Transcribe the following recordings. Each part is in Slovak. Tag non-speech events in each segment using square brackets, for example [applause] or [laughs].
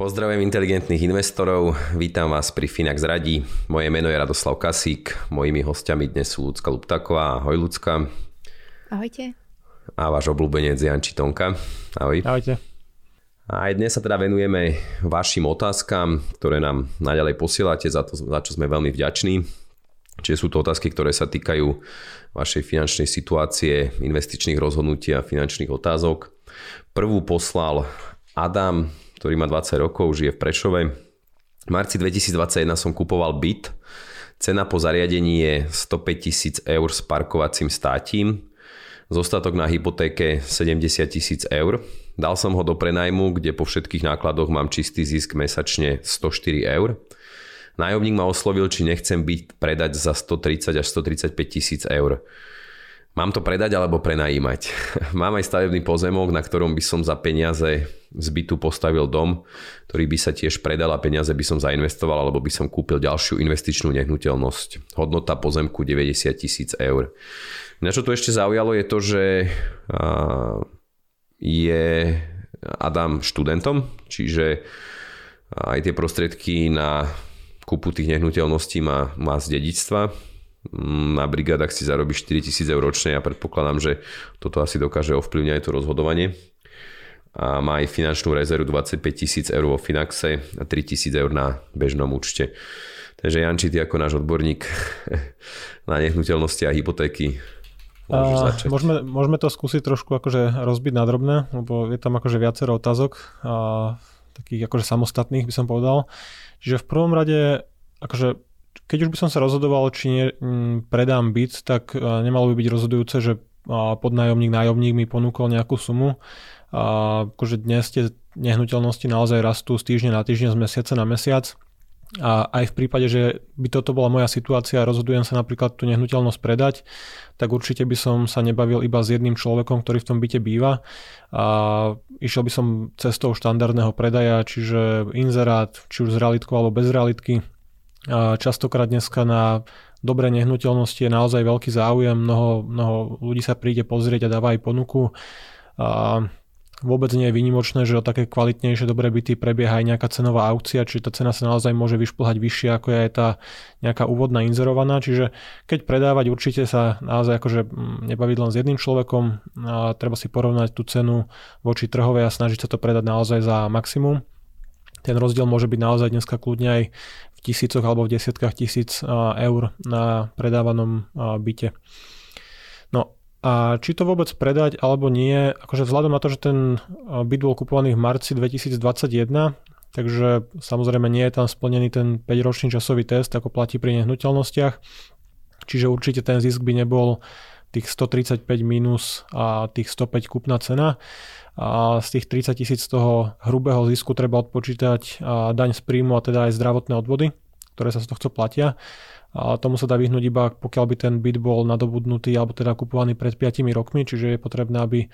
Pozdravujem inteligentných investorov, vítam vás pri Finax Radí. Moje meno je Radoslav Kasík, mojimi hostiami dnes sú Lucka Luptaková. Ahoj Lucka. Ahojte. A váš obľúbenec Jan Čitonka. Ahoj. Ahojte. A aj dnes sa teda venujeme vašim otázkam, ktoré nám naďalej posielate, za, to, za čo sme veľmi vďační. Čiže sú to otázky, ktoré sa týkajú vašej finančnej situácie, investičných rozhodnutí a finančných otázok. Prvú poslal Adam, ktorý má 20 rokov, žije v Prešove. V marci 2021 som kupoval byt. Cena po zariadení je 105 tisíc eur s parkovacím státím. Zostatok na hypotéke 70 tisíc eur. Dal som ho do prenajmu, kde po všetkých nákladoch mám čistý zisk mesačne 104 eur. Nájomník ma oslovil, či nechcem byť predať za 130 až 135 tisíc eur. Mám to predať alebo prenajímať? [laughs] Mám aj stavebný pozemok, na ktorom by som za peniaze z bytu postavil dom, ktorý by sa tiež predal a peniaze by som zainvestoval alebo by som kúpil ďalšiu investičnú nehnuteľnosť. Hodnota pozemku 90 tisíc eur. Na čo tu ešte zaujalo je to, že je Adam študentom, čiže aj tie prostriedky na kúpu tých nehnuteľností má, má z dedičstva. Na brigádach si zarobí 4000 eur ročne. Ja predpokladám, že toto asi dokáže ovplyvňať to rozhodovanie. A má aj finančnú rezervu 25 tisíc eur vo Finaxe a 3 tisíc eur na bežnom účte. Takže Janči, ty ako náš odborník [laughs] na nehnuteľnosti a hypotéky, a môžeme, môžeme to skúsiť trošku akože rozbiť na drobné, lebo je tam akože viacero otázok, a takých akože samostatných by som povedal. Čiže v prvom rade, akože keď už by som sa rozhodoval, či ne, m, predám byt, tak a, nemalo by byť rozhodujúce, že podnájomník, nájomník mi ponúkol nejakú sumu. A, akože dnes tie nehnuteľnosti naozaj rastú z týždňa na týždeň, z mesiaca na mesiac. A aj v prípade, že by toto bola moja situácia a rozhodujem sa napríklad tú nehnuteľnosť predať, tak určite by som sa nebavil iba s jedným človekom, ktorý v tom byte býva. A išiel by som cestou štandardného predaja, čiže inzerát, či už z realitkou alebo bez realitky. Častokrát dneska na dobré nehnuteľnosti je naozaj veľký záujem, mnoho, mnoho ľudí sa príde pozrieť a dáva aj ponuku. A Vôbec nie je výnimočné, že o také kvalitnejšie dobré byty prebieha aj nejaká cenová aukcia, čiže tá cena sa naozaj môže vyšplhať vyššie ako je tá nejaká úvodná inzerovaná, čiže keď predávať určite sa naozaj akože mm, nebaviť len s jedným človekom, a treba si porovnať tú cenu voči trhovej a snažiť sa to predať naozaj za maximum. Ten rozdiel môže byť naozaj dneska kľudne aj v tisícoch alebo v desiatkách tisíc eur na predávanom byte. No a či to vôbec predať alebo nie, akože vzhľadom na to, že ten byt bol kupovaný v marci 2021, takže samozrejme nie je tam splnený ten 5-ročný časový test, ako platí pri nehnuteľnostiach, čiže určite ten zisk by nebol tých 135 minus a tých 105 kupná cena. A z tých 30 tisíc toho hrubého zisku treba odpočítať daň z príjmu a teda aj zdravotné odvody, ktoré sa z tohto platia. A tomu sa dá vyhnúť iba pokiaľ by ten byt bol nadobudnutý alebo teda kupovaný pred 5 rokmi, čiže je potrebné, aby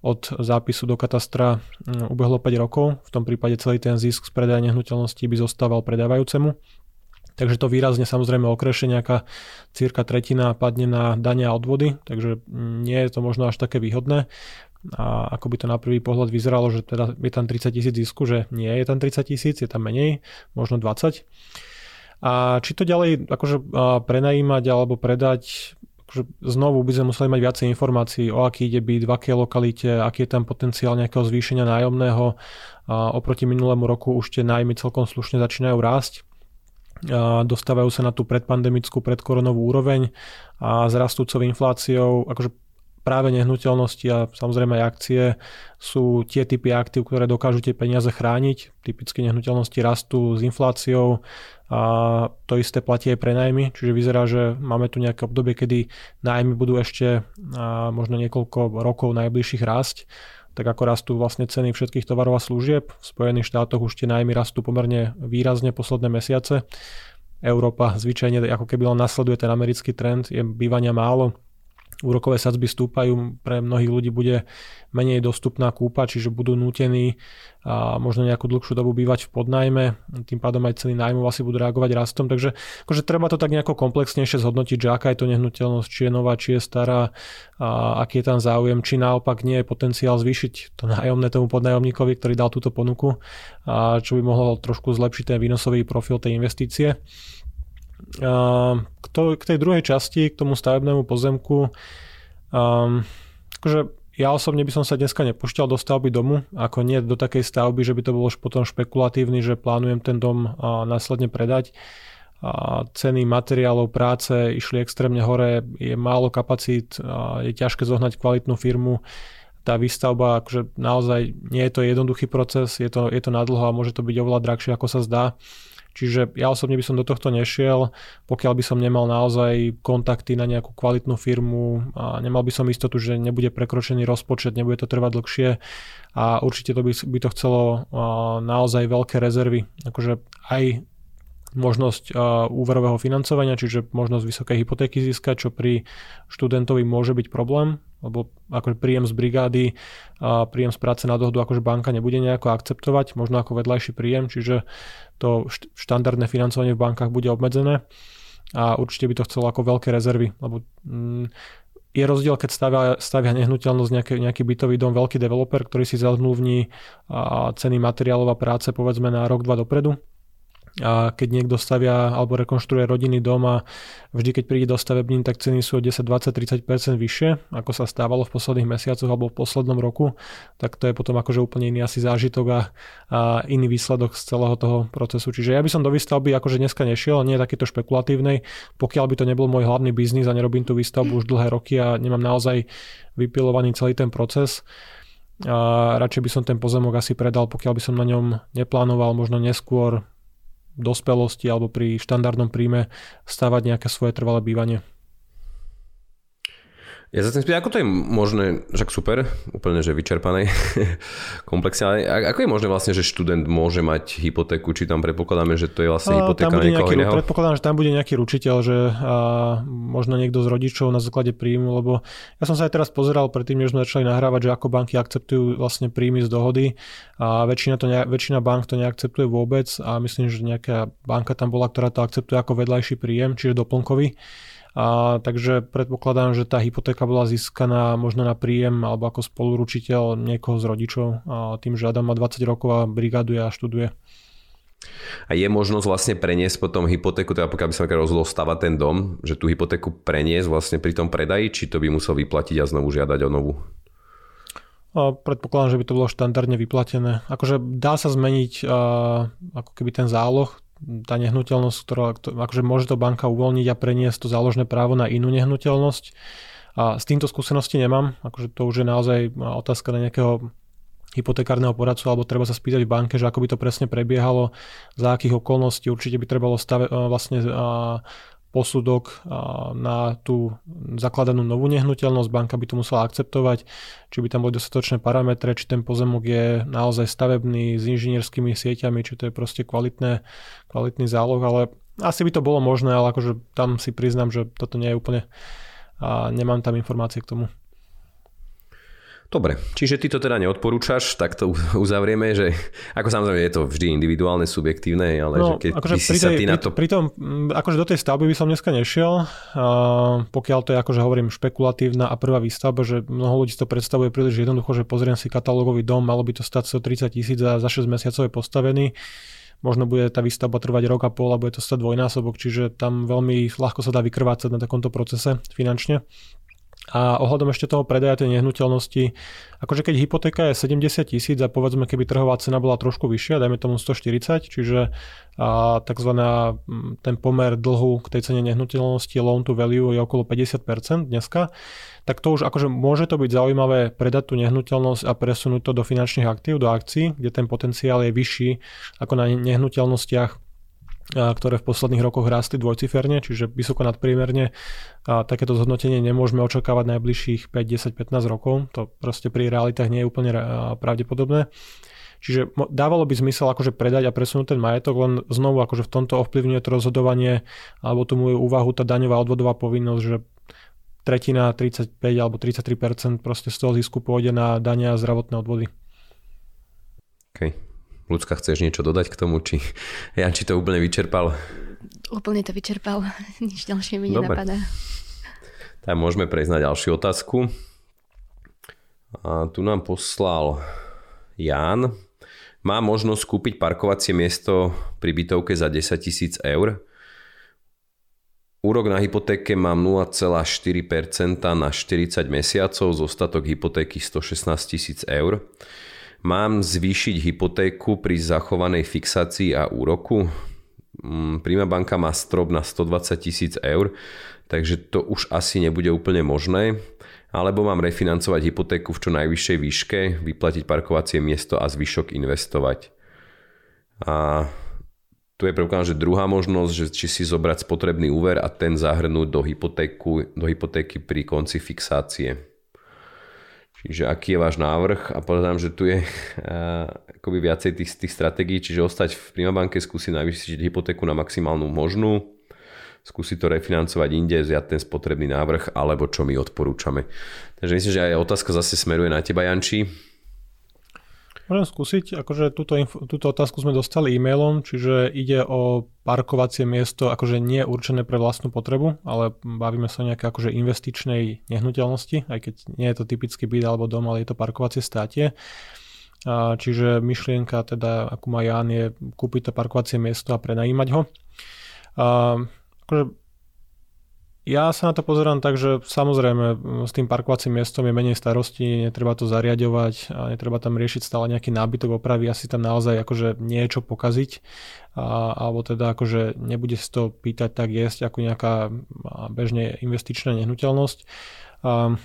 od zápisu do katastra mm, ubehlo 5 rokov. V tom prípade celý ten zisk z predaja nehnuteľnosti by zostával predávajúcemu. Takže to výrazne samozrejme okreše nejaká cirka tretina padne na dania a odvody, takže nie je to možno až také výhodné. A ako by to na prvý pohľad vyzeralo, že teda je tam 30 tisíc zisku, že nie je tam 30 tisíc, je tam menej, možno 20. A či to ďalej akože prenajímať alebo predať, akože znovu by sme museli mať viacej informácií, o aký ide byt, v akej lokalite, aký je tam potenciál nejakého zvýšenia nájomného. A oproti minulému roku už tie nájmy celkom slušne začínajú rásť. A dostávajú sa na tú predpandemickú, predkoronovú úroveň a s rastúcou infláciou, akože práve nehnuteľnosti a samozrejme aj akcie sú tie typy aktív, ktoré dokážu tie peniaze chrániť. Typicky nehnuteľnosti rastú s infláciou a to isté platí aj pre najmy, čiže vyzerá, že máme tu nejaké obdobie, kedy nájmy budú ešte možno niekoľko rokov najbližších rásť tak ako rastú vlastne ceny všetkých tovarov a služieb. V Spojených štátoch už tie nájmy rastú pomerne výrazne posledné mesiace. Európa zvyčajne ako keby len nasleduje ten americký trend, je bývania málo, úrokové sadzby stúpajú, pre mnohých ľudí bude menej dostupná kúpa, čiže budú nútení a možno nejakú dlhšiu dobu bývať v podnajme, tým pádom aj ceny nájmu asi budú reagovať rastom, takže akože treba to tak nejako komplexnejšie zhodnotiť, že aká je to nehnuteľnosť, či je nová, či je stará, a aký je tam záujem, či naopak nie je potenciál zvýšiť to nájomné tomu podnájomníkovi, ktorý dal túto ponuku, a čo by mohlo trošku zlepšiť ten výnosový profil tej investície. K, to, k tej druhej časti, k tomu stavebnému pozemku, um, akože ja osobne by som sa dneska nepúšťal do stavby domu, ako nie do takej stavby, že by to bolo potom špekulatívny, že plánujem ten dom a následne predať. A ceny materiálov práce išli extrémne hore, je málo kapacít, a je ťažké zohnať kvalitnú firmu. Tá výstavba, akože naozaj nie je to jednoduchý proces, je to, je to nadlho a môže to byť oveľa drahšie, ako sa zdá. Čiže ja osobne by som do tohto nešiel, pokiaľ by som nemal naozaj kontakty na nejakú kvalitnú firmu a nemal by som istotu, že nebude prekročený rozpočet, nebude to trvať dlhšie a určite to by, by to chcelo naozaj veľké rezervy. Akože aj možnosť úverového financovania, čiže možnosť vysokej hypotéky získať, čo pri študentovi môže byť problém, lebo ako príjem z brigády, a príjem z práce na dohodu akože banka nebude nejako akceptovať, možno ako vedľajší príjem, čiže to štandardné financovanie v bankách bude obmedzené a určite by to chcelo ako veľké rezervy, lebo mm, je rozdiel, keď stavia, stavia nehnuteľnosť nejaký, nejaký bytový dom, veľký developer, ktorý si zazmluvní ceny materiálov a práce povedzme na rok, dva dopredu a keď niekto stavia alebo rekonštruuje rodinný dom a vždy keď príde do stavebnín, tak ceny sú o 10, 20, 30% vyššie, ako sa stávalo v posledných mesiacoch alebo v poslednom roku, tak to je potom akože úplne iný asi zážitok a, a iný výsledok z celého toho procesu. Čiže ja by som do výstavby akože dneska nešiel, nie je takéto špekulatívnej, pokiaľ by to nebol môj hlavný biznis a nerobím tú výstavbu už dlhé roky a nemám naozaj vypilovaný celý ten proces, a radšej by som ten pozemok asi predal, pokiaľ by som na ňom neplánoval možno neskôr dospelosti alebo pri štandardnom príjme stavať nejaké svoje trvalé bývanie. Ja sa chcem spýtať, ako to je možné, však super, úplne že vyčerpané [laughs] komplexne, ale ako je možné vlastne, že študent môže mať hypotéku, či tam predpokladáme, že to je vlastne hypotéka niekoho nejaký, iného? Predpokladám, že tam bude nejaký ručiteľ, že a, možno niekto z rodičov na základe príjmu, lebo ja som sa aj teraz pozeral predtým, než sme začali nahrávať, že ako banky akceptujú vlastne príjmy z dohody a väčšina, to ne, väčšina bank to neakceptuje vôbec a myslím, že nejaká banka tam bola, ktorá to akceptuje ako vedľajší príjem, čiže doplnkový. A, takže predpokladám, že tá hypotéka bola získaná možno na príjem alebo ako spoluručiteľ niekoho z rodičov a tým, že Adam má 20 rokov a brigáduje a študuje. A je možnosť vlastne preniesť potom hypotéku, teda pokiaľ by sa rozhodol stavať ten dom, že tú hypotéku preniesť vlastne pri tom predaji, či to by musel vyplatiť a znovu žiadať o novú? A predpokladám, že by to bolo štandardne vyplatené. Akože dá sa zmeniť a, ako keby ten záloh tá nehnuteľnosť, ktorá, akože môže to banka uvoľniť a preniesť to záložné právo na inú nehnuteľnosť. A s týmto skúsenosti nemám, akože to už je naozaj otázka na nejakého hypotekárneho poradcu, alebo treba sa spýtať v banke, že ako by to presne prebiehalo, za akých okolností, určite by trebalo stave, vlastne posudok na tú zakladanú novú nehnuteľnosť, banka by to musela akceptovať, či by tam boli dostatočné parametre, či ten pozemok je naozaj stavebný s inžinierskými sieťami, či to je proste kvalitné, kvalitný záloh, ale asi by to bolo možné, ale akože tam si priznám, že toto nie je úplne a nemám tam informácie k tomu. Dobre, čiže ty to teda neodporúčaš, tak to uzavrieme, že ako samozrejme je to vždy individuálne, subjektívne, ale no, že keď akože si tej, sa ty na to... Pri tom, akože do tej stavby by som dneska nešiel, a pokiaľ to je akože hovorím špekulatívna a prvá výstavba, že mnoho ľudí to predstavuje príliš jednoducho, že pozriem si katalógový dom, malo by to stať 130 tisíc a za 6 mesiacov je postavený možno bude tá výstavba trvať rok a pol a bude to stať dvojnásobok, čiže tam veľmi ľahko sa dá vykrvácať na takomto procese finančne. A ohľadom ešte toho predaja tej nehnuteľnosti, akože keď hypotéka je 70 tisíc a povedzme, keby trhová cena bola trošku vyššia, dajme tomu 140, čiže a takzvaná ten pomer dlhu k tej cene nehnuteľnosti loan to value je okolo 50% dneska, tak to už akože môže to byť zaujímavé predať tú nehnuteľnosť a presunúť to do finančných aktív, do akcií, kde ten potenciál je vyšší ako na nehnuteľnostiach ktoré v posledných rokoch rástli dvojciferne, čiže vysoko nadpriemerne. A takéto zhodnotenie nemôžeme očakávať najbližších 5, 10, 15 rokov. To proste pri realitách nie je úplne pravdepodobné. Čiže dávalo by zmysel akože predať a presunúť ten majetok, len znovu akože v tomto ovplyvňuje to rozhodovanie alebo tú moju úvahu tá daňová odvodová povinnosť, že tretina, 35 alebo 33% proste z toho zisku pôjde na dania a zdravotné odvody. Okay. Ľudská, chceš niečo dodať k tomu? Či [laughs] Jan, či to úplne vyčerpal? Úplne to vyčerpal. [laughs] Nič ďalšie mi Dobre. nenapadá. Tak môžeme prejsť na ďalšiu otázku. A tu nám poslal Jan. Má možnosť kúpiť parkovacie miesto pri bytovke za 10 tisíc eur. Úrok na hypotéke mám 0,4% na 40 mesiacov, zostatok hypotéky 116 tisíc eur. Mám zvýšiť hypotéku pri zachovanej fixácii a úroku? Mm, Prima banka má strop na 120 tisíc eur, takže to už asi nebude úplne možné. Alebo mám refinancovať hypotéku v čo najvyššej výške, vyplatiť parkovacie miesto a zvyšok investovať. A tu je prvkám, že druhá možnosť, že či si zobrať spotrebný úver a ten zahrnúť do, hypotéku, do hypotéky pri konci fixácie. Čiže aký je váš návrh a povedám, že tu je uh, [laughs] akoby viacej tých, tých stratégií, čiže ostať v Primabanke, skúsiť navýšiť hypotéku na maximálnu možnú, skúsiť to refinancovať inde, vziať ten spotrebný návrh, alebo čo my odporúčame. Takže myslím, že aj otázka zase smeruje na teba, Janči. Môžem skúsiť, akože túto, túto otázku sme dostali e-mailom, čiže ide o parkovacie miesto, akože nie určené pre vlastnú potrebu, ale bavíme sa o nejaké akože investičnej nehnuteľnosti, aj keď nie je to typický byt alebo dom, ale je to parkovacie státie. A, čiže myšlienka teda, ako má Jan, je kúpiť to parkovacie miesto a prenajímať ho. A, akože ja sa na to pozerám tak, že samozrejme s tým parkovacím miestom je menej starostí, netreba to zariadovať a netreba tam riešiť stále nejaký nábytok opravy, asi tam naozaj akože niečo pokaziť a, alebo teda akože nebude si to pýtať tak jesť ako nejaká bežne investičná nehnuteľnosť. A,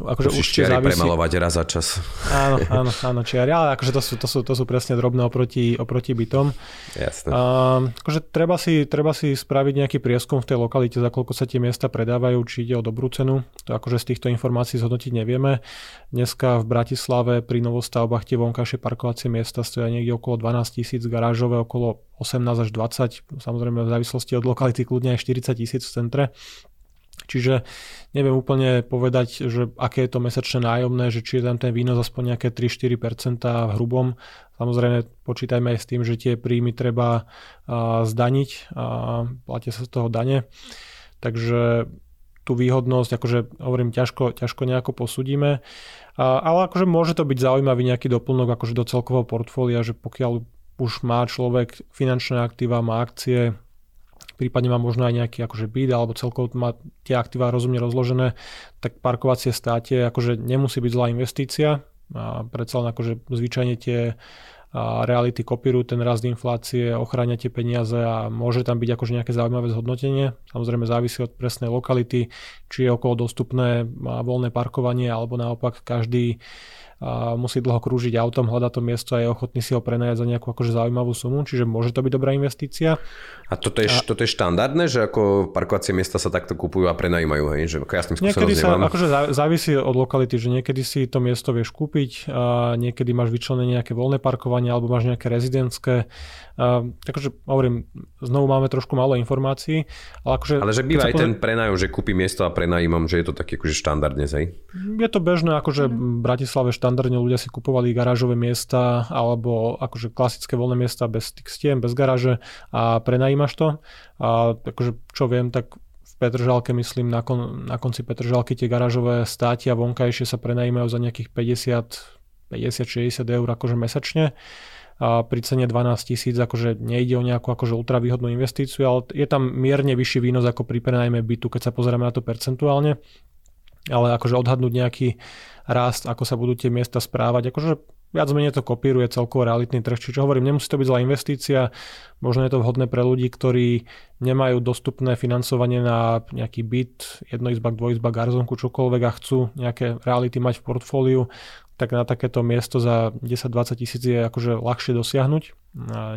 akože už čiary závisí... premalovať raz za čas. Áno, [laughs] áno, áno, čiary, ale akože to sú, to sú, to sú presne drobné oproti, oproti bytom. Jasne. A, akože treba si, treba si spraviť nejaký prieskum v tej lokalite, za koľko sa tie miesta predávajú, či ide o dobrú cenu. To akože z týchto informácií zhodnotiť nevieme. Dneska v Bratislave pri novostavbách tie vonkajšie parkovacie miesta stoja niekde okolo 12 tisíc, garážové okolo 18 až 20, samozrejme v závislosti od lokality kľudne aj 40 tisíc v centre. Čiže neviem úplne povedať, že aké je to mesačné nájomné, že či je tam ten výnos aspoň nejaké 3-4% v hrubom. Samozrejme počítajme aj s tým, že tie príjmy treba zdaniť a platia sa z toho dane. Takže tú výhodnosť, akože hovorím, ťažko, ťažko nejako posudíme. A, ale akože môže to byť zaujímavý nejaký doplnok akože do celkového portfólia, že pokiaľ už má človek finančné aktíva, má akcie, prípadne má možno aj nejaký akože byt alebo celkovo má tie aktíva rozumne rozložené, tak parkovacie státe akože nemusí byť zlá investícia. A predsa len akože zvyčajne tie a reality kopírujú ten rast inflácie, ochráňa tie peniaze a môže tam byť akože nejaké zaujímavé zhodnotenie. Samozrejme závisí od presnej lokality, či je okolo dostupné voľné parkovanie alebo naopak každý a musí dlho krúžiť autom, hľada to miesto a je ochotný si ho prenajať za nejakú akože zaujímavú sumu, čiže môže to byť dobrá investícia. A toto je, a... toto je štandardné, že ako parkovacie miesta sa takto kupujú a prenajímajú, hej? že ako ja s tým Niekedy sa nemám. akože závisí od lokality, že niekedy si to miesto vieš kúpiť a niekedy máš vyčlenené nejaké voľné parkovanie alebo máš nejaké rezidentské. A, takže hovorím, znovu máme trošku málo informácií. Ale, akože, ale že býva aj ten prenajú, že kúpi miesto a prenajímam, že je to také akože štandardne, hej? Je to bežné, akože v Bratislave štandardne ľudia si kupovali garážové miesta alebo akože klasické voľné miesta bez tých stien, bez garáže a prenajímaš to. A akože čo viem, tak v Petržalke, myslím, na, kon, na konci Petržalky tie garážové státi a vonkajšie sa prenajímajú za nejakých 50, 50-60 eur akože mesačne a pri cene 12 tisíc akože nejde o nejakú akože ultravýhodnú investíciu, ale je tam mierne vyšší výnos ako pri prenajme bytu, keď sa pozrieme na to percentuálne. ale akože odhadnúť nejaký rast, ako sa budú tie miesta správať, akože viac menej to kopíruje celkovo realitný trh. Čiže hovorím, nemusí to byť zlá investícia, možno je to vhodné pre ľudí, ktorí nemajú dostupné financovanie na nejaký byt, jednoizbak, dvojizbak, garzonku, čokoľvek a chcú nejaké reality mať v portfóliu, tak na takéto miesto za 10-20 tisíc je akože ľahšie dosiahnuť.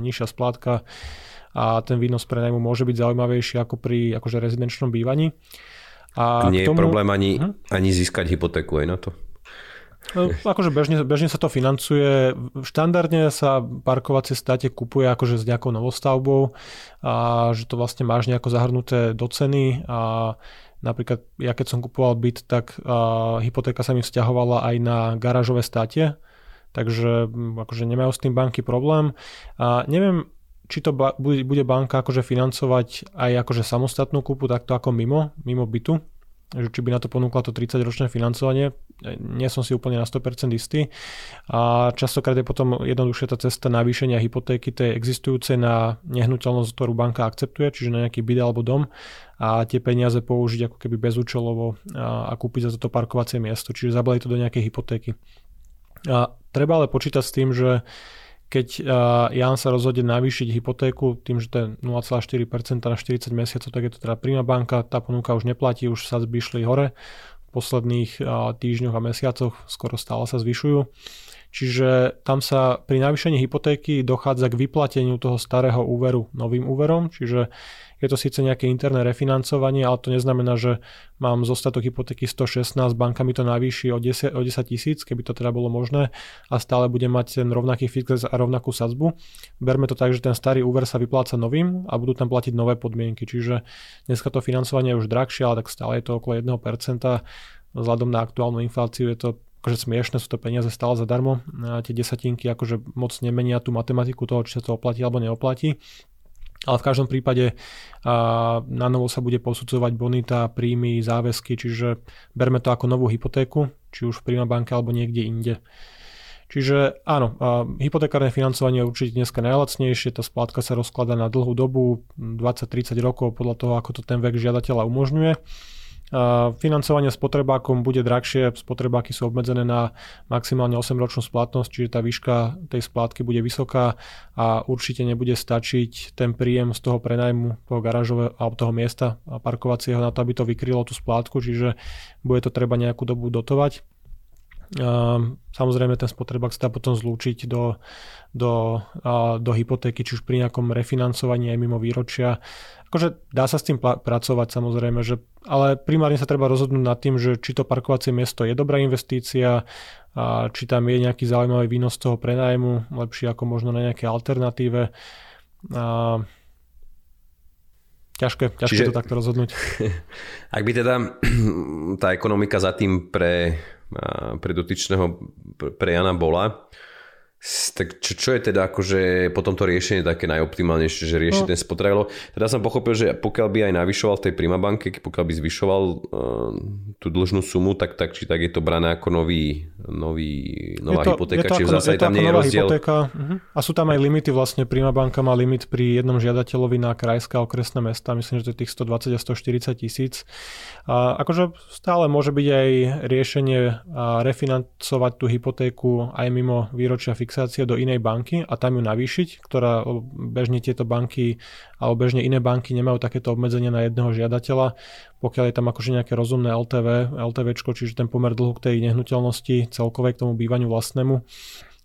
Nižšia splátka a ten výnos pre najmu môže byť zaujímavejší ako pri akože rezidenčnom bývaní. A Nie tomu... je problém ani, hm? ani získať hypotéku aj na to. No, akože bežne, bežne sa to financuje. Štandardne sa parkovacie státe kupuje akože s nejakou novostavbou a že to vlastne máš nejako zahrnuté do ceny a napríklad ja keď som kupoval byt, tak a, hypotéka sa mi vzťahovala aj na garážové státe, takže akože nemajú s tým banky problém. A neviem, či to ba- bude banka akože financovať aj akože samostatnú kúpu takto ako mimo, mimo bytu, že či by na to ponúkla to 30-ročné financovanie, nie som si úplne na 100% istý. A častokrát je potom jednoduchšia tá cesta navýšenia hypotéky tej existujúcej na nehnuteľnosť, ktorú banka akceptuje, čiže na nejaký byt alebo dom a tie peniaze použiť ako keby bezúčelovo a, a kúpiť za toto parkovacie miesto, čiže zabaliť to do nejakej hypotéky. A treba ale počítať s tým, že keď Jan sa rozhodne navýšiť hypotéku tým, že to je 0,4% na 40 mesiacov, tak je to teda príma banka, tá ponuka už neplatí, už sa zbyšli hore posledných týždňoch a mesiacoch, skoro stále sa zvyšujú. Čiže tam sa pri navýšení hypotéky dochádza k vyplateniu toho starého úveru novým úverom, čiže je to síce nejaké interné refinancovanie, ale to neznamená, že mám zostatok hypotéky 116, banka mi to navýši o 10, o 10 tisíc, keby to teda bolo možné a stále budem mať ten rovnaký fix a rovnakú sadzbu. Berme to tak, že ten starý úver sa vypláca novým a budú tam platiť nové podmienky, čiže dneska to financovanie je už drahšie, ale tak stále je to okolo 1%. Vzhľadom na aktuálnu infláciu je to akože smiešne, sú to peniaze stále zadarmo. A tie desatinky akože moc nemenia tú matematiku toho, či sa to oplatí alebo neoplatí. Ale v každom prípade na novo sa bude posudzovať bonita, príjmy, záväzky, čiže berme to ako novú hypotéku, či už v Prima banke alebo niekde inde. Čiže áno, hypotekárne financovanie je určite dneska najlacnejšie, tá splátka sa rozklada na dlhú dobu, 20-30 rokov podľa toho, ako to ten vek žiadateľa umožňuje. Financovanie spotrebákom bude drahšie, spotrebáky sú obmedzené na maximálne 8-ročnú splatnosť, čiže tá výška tej splátky bude vysoká a určite nebude stačiť ten príjem z toho prenajmu toho garážového alebo toho miesta parkovacieho na to, aby to vykrylo tú splátku, čiže bude to treba nejakú dobu dotovať. Samozrejme ten spotrebák sa dá potom zlúčiť do, do, do hypotéky, či už pri nejakom refinancovaní aj mimo výročia. Akože dá sa s tým pracovať samozrejme, že, ale primárne sa treba rozhodnúť nad tým, že či to parkovacie miesto je dobrá investícia, a či tam je nejaký zaujímavý výnos toho prenájmu, lepší ako možno na nejaké alternatíve. A, ťažké, ťažké Čiže, to takto rozhodnúť. [laughs] Ak by teda [clears throat] tá ekonomika za tým pre pre dotyčného pre Jana bola. Tak čo, čo je teda akože potom to riešenie také najoptimálnejšie, že rieši no. ten spotrebiteľ? Teda som pochopil, že pokiaľ by aj navyšoval v tej banke, pokiaľ by zvyšoval uh, tú dlžnú sumu, tak, tak či tak je to brané ako nový, nový, nová je to, hypotéka, čiže v zásade tam nie je rozdiel. Hypotéka, uh-huh. A sú tam aj limity vlastne, banka má limit pri jednom žiadateľovi na krajské a okresné mesta, myslím, že to je tých 120 a 140 tisíc. A akože stále môže byť aj riešenie refinancovať tú hypotéku aj mimo výročia fix fixácie do inej banky a tam ju navýšiť, ktorá bežne tieto banky alebo bežne iné banky nemajú takéto obmedzenia na jedného žiadateľa, pokiaľ je tam akože nejaké rozumné LTV, LTVčko, čiže ten pomer dlhu k tej nehnuteľnosti celkovej k tomu bývaniu vlastnému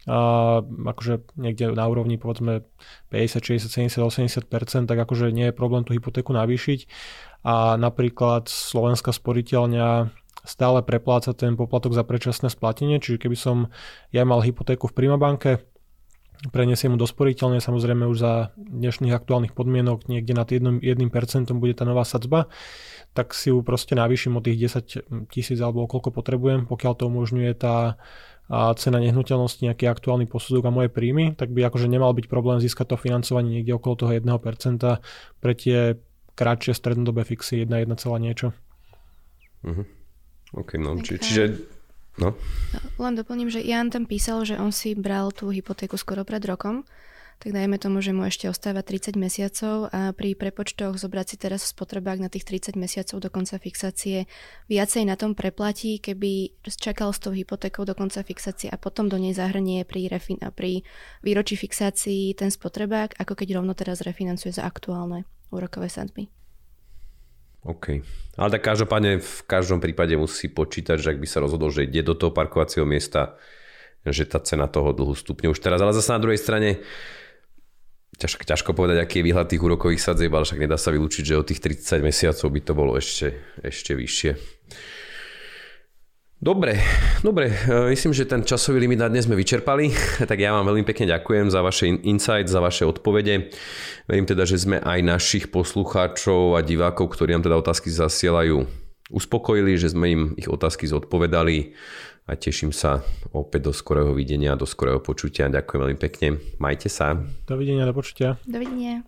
a akože niekde na úrovni povedzme 50, 60, 70, 80%, tak akože nie je problém tú hypotéku navýšiť. A napríklad Slovenská sporiteľňa stále prepláca ten poplatok za predčasné splatenie, čiže keby som ja mal hypotéku v Primabanke, prenesiem mu do sporiteľne, samozrejme už za dnešných aktuálnych podmienok niekde nad 1%, 1% bude tá nová sadzba, tak si ju proste navýšim o tých 10 tisíc alebo koľko potrebujem, pokiaľ to umožňuje tá cena nehnuteľnosti, nejaký aktuálny posudok a moje príjmy, tak by akože nemal byť problém získať to financovanie niekde okolo toho 1% pre tie kratšie strednodobé fixy 1, 1, niečo. Uh-huh. OK, no, či, čiže... No. Len doplním, že Jan tam písal, že on si bral tú hypotéku skoro pred rokom, tak dajme tomu, že mu ešte ostáva 30 mesiacov a pri prepočtoch zobrať si teraz spotrebák na tých 30 mesiacov do konca fixácie viacej na tom preplatí, keby čakal s tou hypotékou do konca fixácie a potom do nej zahrnie pri, refin- pri výročí fixácii ten spotrebák, ako keď rovno teraz refinancuje za aktuálne úrokové sadzby. OK. Ale tak každopádne v každom prípade musí počítať, že ak by sa rozhodol, že ide do toho parkovacieho miesta, že tá cena toho dlhu stupne už teraz. Ale zase na druhej strane ťažko, ťažko povedať, aký je výhľad tých úrokových sadzieb, ale však nedá sa vylúčiť, že o tých 30 mesiacov by to bolo ešte, ešte vyššie. Dobre, dobre, e, myslím, že ten časový limit na dnes sme vyčerpali, [laughs] tak ja vám veľmi pekne ďakujem za vaše insight, za vaše odpovede. Verím teda, že sme aj našich poslucháčov a divákov, ktorí nám teda otázky zasielajú, uspokojili, že sme im ich otázky zodpovedali a teším sa opäť do skorého videnia, do skorého počutia. Ďakujem veľmi pekne. Majte sa. Dovidenia, do počutia. Dovidenia.